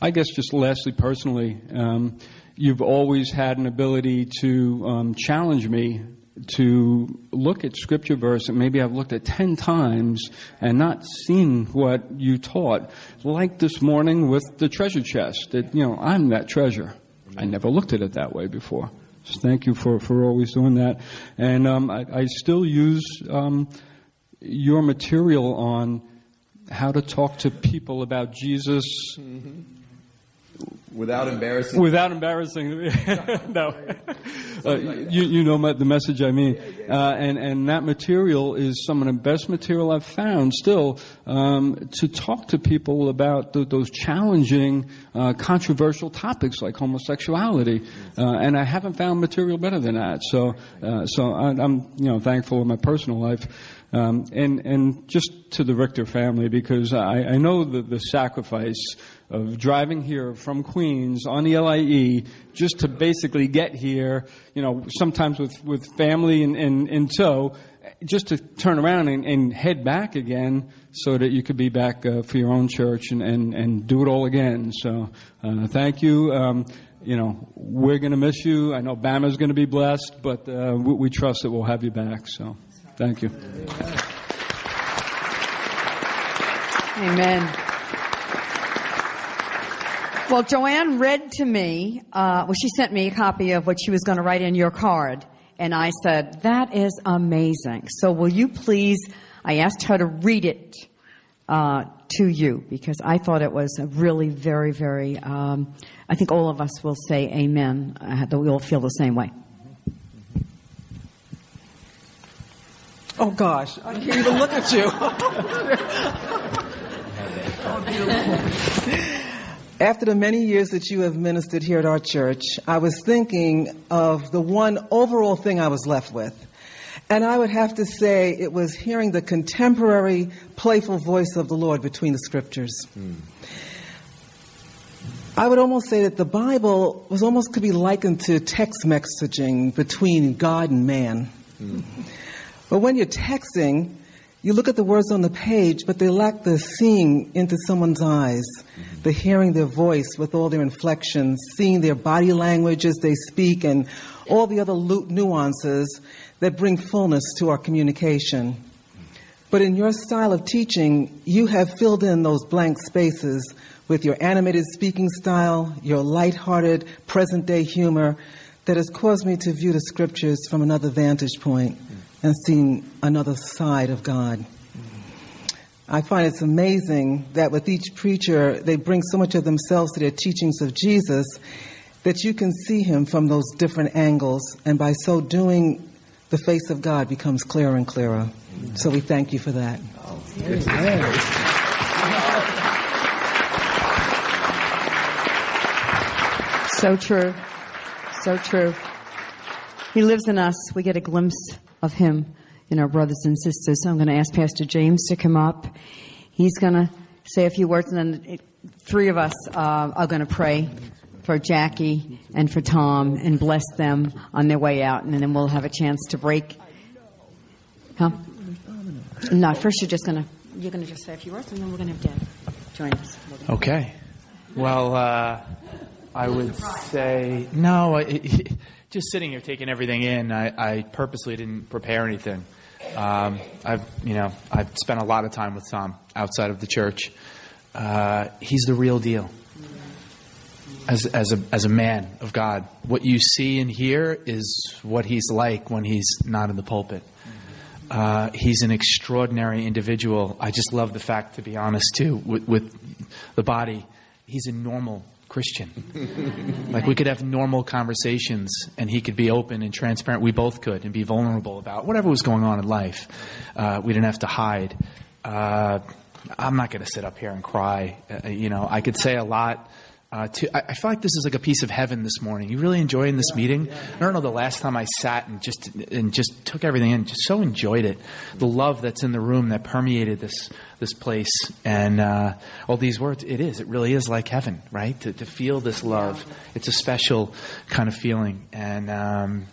I guess just lastly, personally, um, you've always had an ability to um, challenge me to look at scripture verse that maybe I've looked at 10 times and not seen what you taught. Like this morning with the treasure chest, that, you know, I'm that treasure. I never looked at it that way before. So thank you for, for always doing that. And um, I, I, still use um, your material on how to talk to people about Jesus. Mm-hmm Without embarrassing. Without embarrassing. [laughs] no. Uh, you, you know my, the message I mean. Uh, and, and that material is some of the best material I've found still um, to talk to people about the, those challenging, uh, controversial topics like homosexuality. Uh, and I haven't found material better than that. So, uh, so I, am you know, thankful in my personal life. Um, and, and just to the Richter family, because I, I know the, the sacrifice of driving here from Queens on the LIE just to basically get here, you know, sometimes with, with family in, in, in tow, just to turn around and, and, head back again so that you could be back uh, for your own church and, and, and do it all again. So uh, thank you. Um, you know, we're going to miss you. I know Bama's going to be blessed, but uh, we, we trust that we'll have you back. So thank you. Amen. Well, Joanne read to me, uh, well, she sent me a copy of what she was going to write in your card. And I said, that is amazing. So will you please, I asked her to read it uh, to you because I thought it was a really very, very, um, I think all of us will say amen, uh, that we all feel the same way. Oh gosh, I can't even look at you. oh, [laughs] [laughs] [laughs] after the many years that you have ministered here at our church, I was thinking of the one overall thing I was left with. And I would have to say it was hearing the contemporary, playful voice of the Lord between the scriptures. Mm. I would almost say that the Bible was almost could be likened to text messaging between God and man. Mm. But when you're texting, you look at the words on the page, but they lack the seeing into someone's eyes. Mm-hmm. The hearing their voice with all their inflections, seeing their body language as they speak, and all the other nuances that bring fullness to our communication. But in your style of teaching, you have filled in those blank spaces with your animated speaking style, your light-hearted, present-day humor that has caused me to view the scriptures from another vantage point and seen another side of God. I find it's amazing that with each preacher, they bring so much of themselves to their teachings of Jesus that you can see him from those different angles, and by so doing, the face of God becomes clearer and clearer. So we thank you for that. So true. So true. He lives in us. We get a glimpse of him in our brothers and sisters. So I'm going to ask Pastor James to come up. He's going to say a few words, and then three of us uh, are going to pray for Jackie and for Tom and bless them on their way out, and then we'll have a chance to break. Huh? No, first you're just going to you're going to just say a few words, and then we're going to have Dad join us. Okay. Well, uh, I would say no. It, [laughs] just sitting here taking everything in, I, I purposely didn't prepare anything. Um, I've, you know, I've spent a lot of time with Tom outside of the church. Uh, he's the real deal. As, as, a, as a man of God, what you see and hear is what he's like when he's not in the pulpit. Uh, he's an extraordinary individual. I just love the fact, to be honest, too, with, with the body. He's a normal Christian. [laughs] like we could have normal conversations and he could be open and transparent. We both could and be vulnerable about whatever was going on in life. Uh, we didn't have to hide. Uh, I'm not going to sit up here and cry. Uh, you know, I could say a lot uh, to, I, I, feel like this is like a piece of heaven this morning. You really enjoying this meeting? I don't know the last time I sat and just and just took everything in. Just so enjoyed it. The love that's in the room that permeated this this place and uh, all these words. It is. It really is like heaven, right? To, to feel this love. It's a special kind of feeling, and. Um,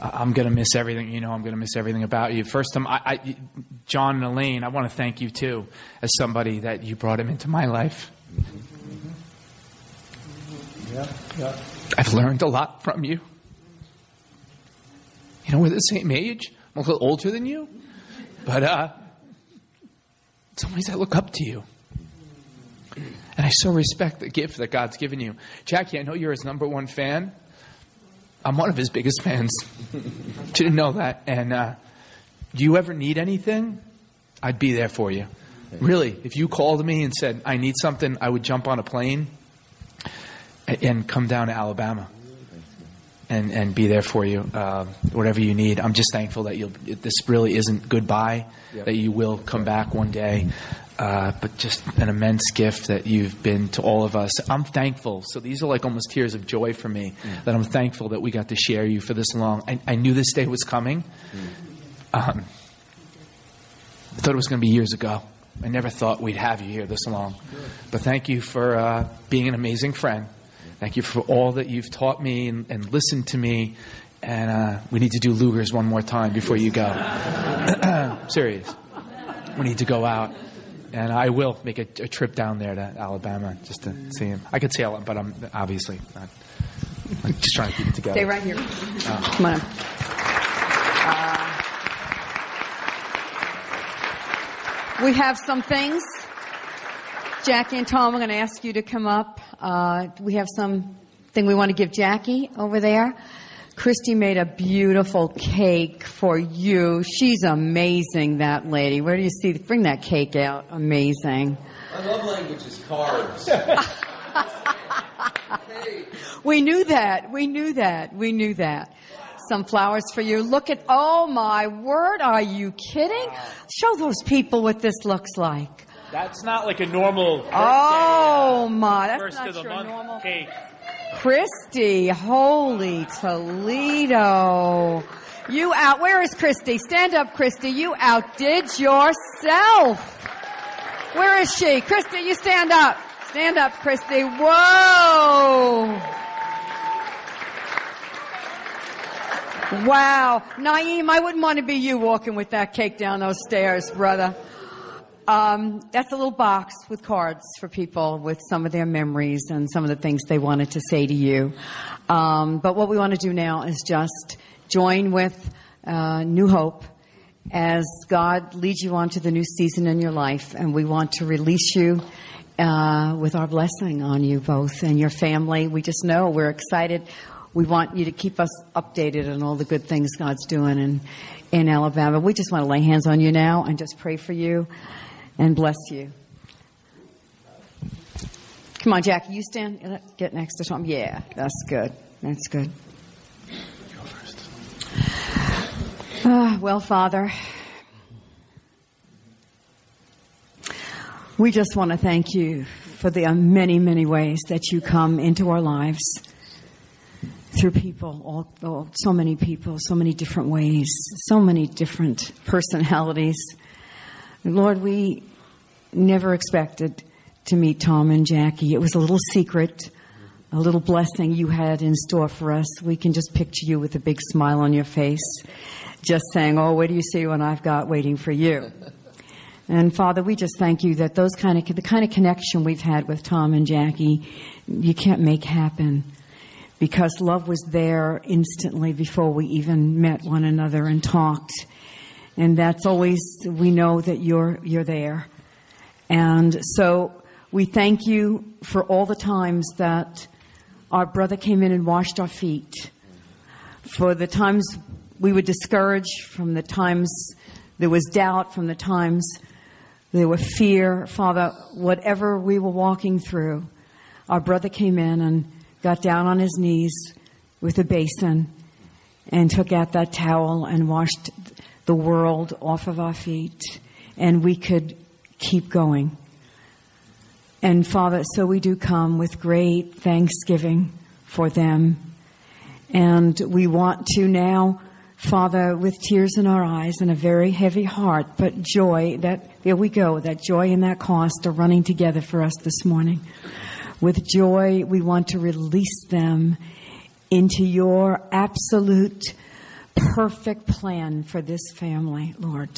I'm going to miss everything. You know, I'm going to miss everything about you. First time, I, I, John and Elaine, I want to thank you too, as somebody that you brought him into my life. Yeah, yeah. I've learned a lot from you. you. know, we're the same age. I'm a little older than you. But uh, some ways I look up to you. And I so respect the gift that God's given you. Jackie, I know you're his number one fan. I'm one of his biggest fans. [laughs] Didn't know that. And uh, do you ever need anything? I'd be there for you. Really, if you called me and said, I need something, I would jump on a plane and come down to Alabama and, and be there for you, uh, whatever you need. I'm just thankful that you'll, this really isn't goodbye, Yep. that you will come back one day. Uh, but just an immense gift that you've been to all of us. I'm thankful. So these are like almost tears of joy for me that I'm thankful that we got to share you for this long. I, I knew this day was coming. Um, I thought it was going to be years ago. I never thought we'd have you here this long. But thank you for uh, being an amazing friend. Thank you for all that you've taught me and, and listened to me. And uh, we need to do Luger's one more time before you go. [clears throat] Serious. We need to go out. And I will make a, a trip down there to Alabama just to see him. I could say him, but I'm obviously not. I'm just trying to keep it together. Stay right here. Come on. Uh, we have some things. Jackie and Tom, I'm going to ask you to come up. Uh, we have something we want to give Jackie over there. Christy made a beautiful cake for you. She's amazing, that lady. Where do you see? Bring that cake out. Amazing. My love language is cards. [laughs] We knew that. We knew that. We knew that. Some flowers for you. Look at, oh my word, are you kidding? Show those people what this looks like. That's not like a normal uh, Oh my, that's not your month normal. cake. Christy, holy Toledo. You out, where is Christy? Stand up, Christy. You outdid yourself. Where is she? Christy, you stand up. Stand up, Christy. Whoa. Wow. Naeem, I wouldn't want to be you walking with that cake down those stairs, brother. Um, that's a little box with cards for people with some of their memories and some of the things they wanted to say to you. Um, but what we want to do now is just join with uh, New Hope as God leads you on to the new season in your life, and we want to release you uh, with our blessing on you both and your family. We just know we're excited. We want you to keep us updated on all the good things God's doing in, in Alabama. We just want to lay hands on you now and just pray for you and bless you. Come on, Jackie, you stand. Get next to Tom. Yeah, that's good. That's good. Ah, well, Father, we just want to thank you for the many, many ways that you come into our lives through people, all, so many people, so many different ways, so many different personalities. Lord, we never expected to meet Tom and Jackie. It was a little secret, a little blessing you had in store for us. We can just picture you with a big smile on your face, just saying, Oh, what do you see what I've got waiting for you? [laughs] And Father, we just thank you that those kind of, the kind of connection we've had with Tom and Jackie, you can't make happen because love was there instantly before we even met one another and talked. And that's always, we know that you're, you're there. And so we thank you for all the times that our brother came in and washed our feet. For the times we were discouraged, from the times there was doubt, from the times there were fear. Father, whatever we were walking through, our brother came in and got down on his knees with a basin and took out that towel and washed the world off of our feet. And we could keep going. And Father, so we do come with great thanksgiving for them. And we want to now, Father, with tears in our eyes and a very heavy heart, but joy that, there we go, that joy and that cost are running together for us this morning. With joy, we want to release them into your absolute perfect plan for this family, Lord.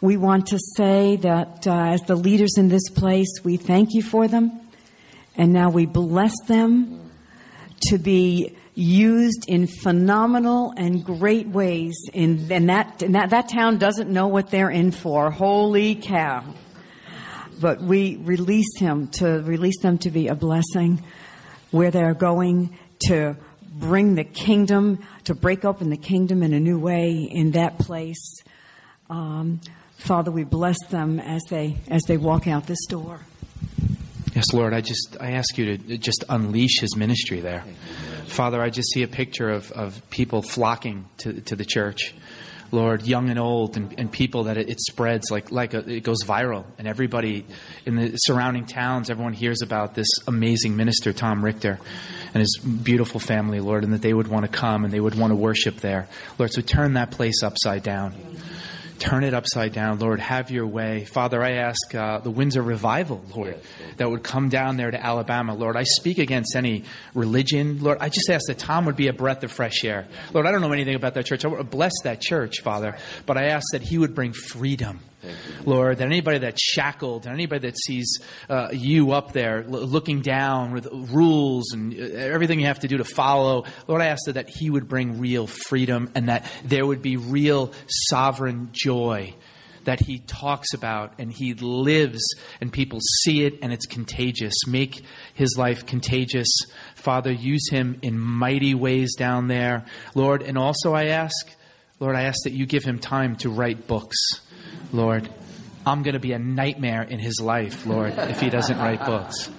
We want to say that uh, as the leaders in this place, we thank you for them. And now we bless them to be used in phenomenal and great ways. In, and that, and that, that town doesn't know what they're in for. Holy cow. But we release him to release them to be a blessing where they're going to bring the kingdom, to break open the kingdom in a new way in that place. Um, Father, we bless them as they as they walk out this door. Yes, Lord, I just I ask you to just unleash his ministry there. Father, I just see a picture of, of people flocking to, to the church. Lord, young and old, and, and people that it, it spreads like, like a, it goes viral. And everybody in the surrounding towns, everyone hears about this amazing minister, Tom Richter, and his beautiful family, Lord, and that they would want to come and they would want to worship there. Lord, so turn that place upside down turn it upside down, Lord. Have your way. Father, I ask uh, the winds of revival, Lord, that would come down there to Alabama. Lord, I speak against any religion. Lord, I just ask that Tom would be a breath of fresh air. Lord, I don't know anything about that church. I bless that church, Father, but I ask that he would bring freedom. Lord, that anybody that's shackled, and anybody that sees uh, you up there l- looking down with rules and uh, everything you have to do to follow, Lord, I ask that, that He would bring real freedom and that there would be real sovereign joy that He talks about and He lives and people see it and it's contagious. Make His life contagious. Father, use Him in mighty ways down there. Lord, and also I ask, Lord, I ask that you give Him time to write books. Lord, I'm going to be a nightmare in his life, Lord, if he doesn't write books.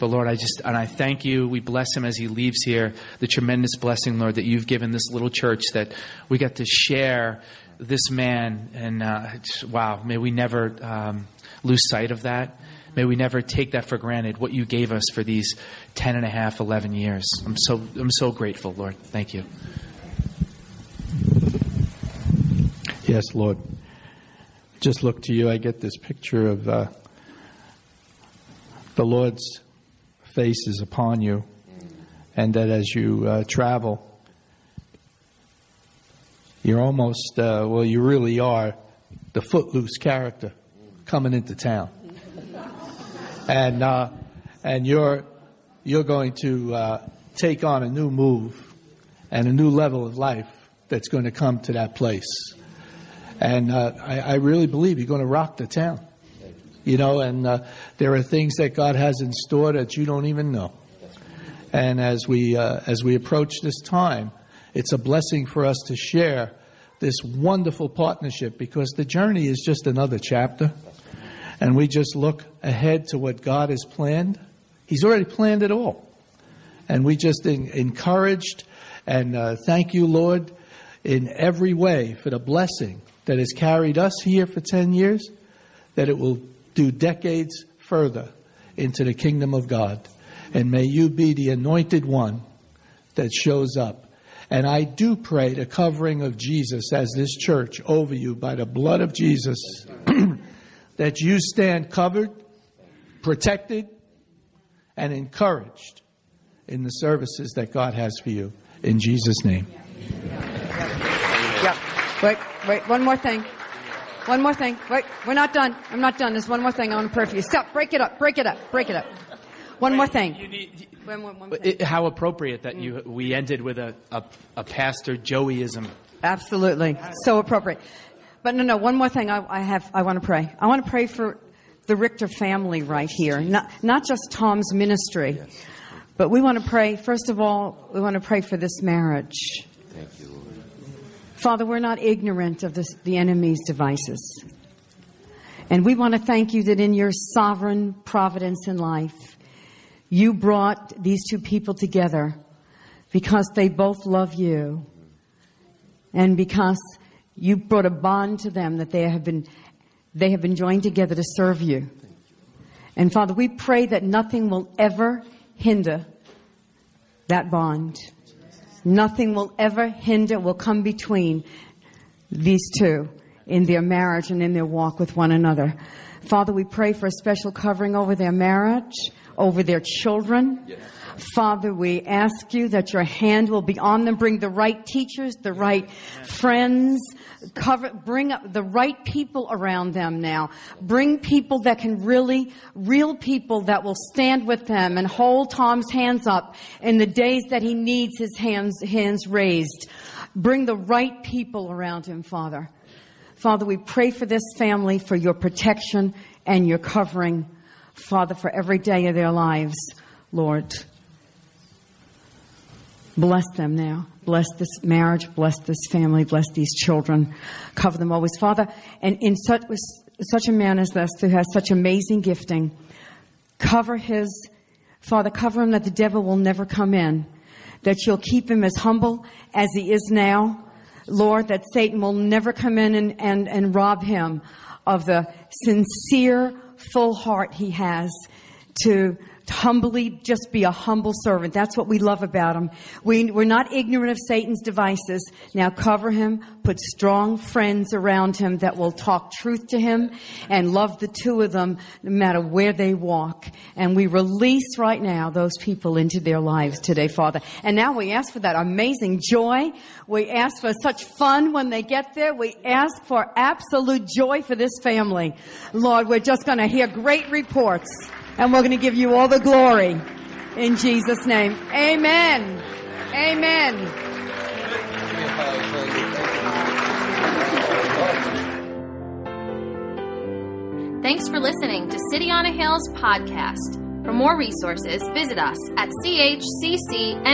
But Lord, I just, and I thank you. We bless him as he leaves here. The tremendous blessing, Lord, that you've given this little church that we got to share this man. And uh, wow, may we never um, lose sight of that. May we never take that for granted, what you gave us for these 10 and a half, 11 years. I'm so, I'm so grateful, Lord. Thank you. Yes, Lord just look to you, I get this picture of uh, the Lord's face is upon you, and that as you uh, travel, you're almost, uh, well, you really are the footloose character coming into town. And, uh, and you're, you're going to uh, take on a new move and a new level of life that's going to come to that place. And uh, I, I, really believe you're going to rock the town. You know, and uh, there are things that God has in store that you don't even know. And as we uh, as we approach this time, it's a blessing for us to share this wonderful partnership because the journey is just another chapter, and we just look ahead to what God has planned. He's already planned it all, and we just in, encouraged and uh, thank you, Lord, in every way for the blessing that has carried us here for 10 years, that it will do decades further into the kingdom of God. And may you be the anointed one that shows up. And I do pray the covering of Jesus as this church over you by the blood of Jesus, [clears throat] that you stand covered, protected, and encouraged in the services that God has for you. In Jesus' name. Yeah. Wait, wait, one more thing. One more thing. Wait, we're not done. I'm not done. There's one more thing I want to pray for you. Stop. Break it up. Break it up. Break it up. One more thing. Need, one, one, one it, how appropriate that you we ended with a, a, a pastor Joeyism. Absolutely. So appropriate. But no, no, one more thing I, I have, I want to pray. I want to pray for the Richter family right here. Not, not just Tom's ministry, but we want to pray, first of all, we want to pray for this marriage. Thank you, Lord. Father, we're not ignorant of this, the enemy's devices. And we want to thank you that in your sovereign providence in life, you brought these two people together because they both love you and because you brought a bond to them that they have been, they have been joined together to serve you. And Father, we pray that nothing will ever hinder that bond. Nothing will ever hinder, will come between these two in their marriage and in their walk with one another. Father, we pray for a special covering over their marriage, over their children. Father, we ask you that your hand will be on them. Bring the right teachers, the right friends, cover, bring up the right people around them now. Bring people that can really, real people that will stand with them and hold Tom's hands up in the days that he needs his hands, hands raised. Bring the right people around him, Father. Father, we pray for this family, for your protection and your covering, Father, for every day of their lives, Lord. Bless them now. Bless this marriage. Bless this family. Bless these children. Cover them always. Father, and in such, such a man as this who has such amazing gifting, cover his, Father, cover him that the devil will never come in. That you'll keep him as humble as he is now. Lord, that Satan will never come in and, and, and rob him of the sincere, full heart he has to humbly just be a humble servant. That's what we love about him. We, we're not ignorant of Satan's devices. Now cover him, put strong friends around him that will talk truth to him and love the two of them no matter where they walk. And we release right now those people into their lives today, Father. And now we ask for that amazing joy. We ask for such fun when they get there. We ask for absolute joy for this family. Lord, we're just going to hear great reports and we're going to give you all the glory in Jesus' name. Amen. Amen. Thanks for listening to City on a Hill's podcast. For more resources, visit us at chccny.com.